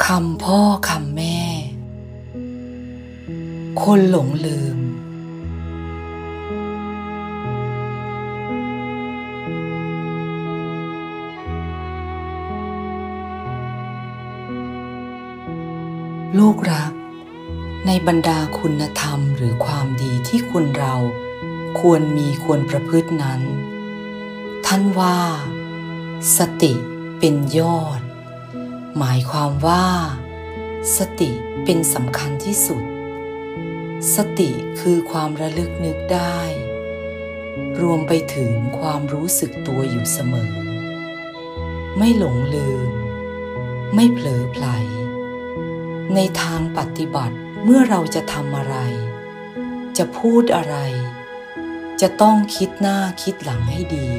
คำพ่อคำแม่ คนหลงลืม ลูกรัก ในบรรดาคุณธรรมหรือความดีที่คุณเราควรมีควรประพฤตินั้น ท่านว่า สติเป็นยอด หมายความว่า สติเป็นสำคัญที่สุด สติคือความระลึกนึกได้ รวมไปถึงความรู้สึกตัวอยู่เสมอ ไม่หลงลืม ไม่เผลอไผล ในทางปฏิบัติเมื่อเราจะทำอะไร จะพูดอะไร จะต้องคิดหน้าคิดหลังให้ดี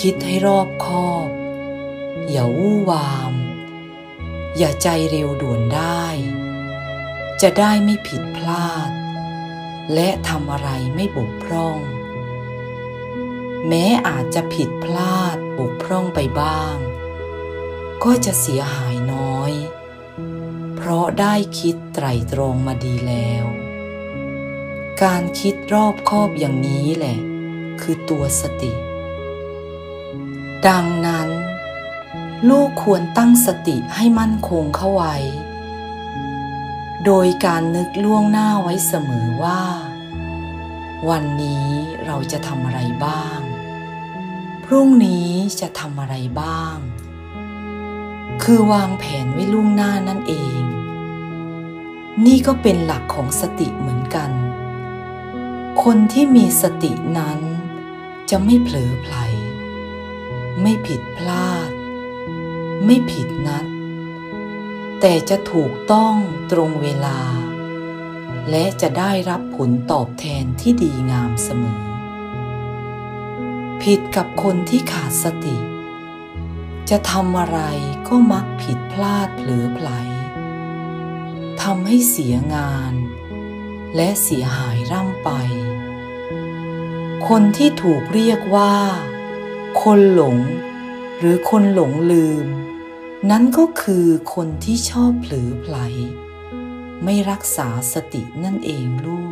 คิดให้รอบคอบ อย่าวู่วาม อย่าใจเร็วด่วนได้ จะได้ไม่ผิดพลาด และทำอะไรไม่บกพร่อง แม้อาจจะผิดพลาดบกพร่องไปบ้าง ก็จะเสียหายน้อย เพราะได้คิดไตรตรองมาดีแล้ว การคิดรอบคอบอย่างนี้แหละ คือตัวสติ ดังนั้น ลูกควรตั้งสติให้มั่นคงเข้าไว้ โดยการนึกล่วงหน้าไว้เสมอว่า วันนี้เราจะทำอะไรบ้าง พรุ่งนี้จะทำอะไรบ้าง คือวางแผนไว้ล่วงหน้านั่นเอง นี่ก็เป็นหลักของสติเหมือนกัน คนที่มีสตินั้นจะไม่เผลอไผลไม่ผิดพลาด ไม่ผิดนัด แต่จะถูกต้องตรงเวลา และจะได้รับผลตอบแทนที่ดีงามเสมอ ผิดกับคนที่ขาดสติ จะทำอะไรก็มักผิดพลาดเผลอไผลทำให้เสียงาน และเสียหายร่ำไป คนที่ถูกเรียกว่า คนหลง หรือคนหลงลืม นั้นก็คือคนที่ชอบเผลอไผล ไม่รักษาสตินั่นเองลูก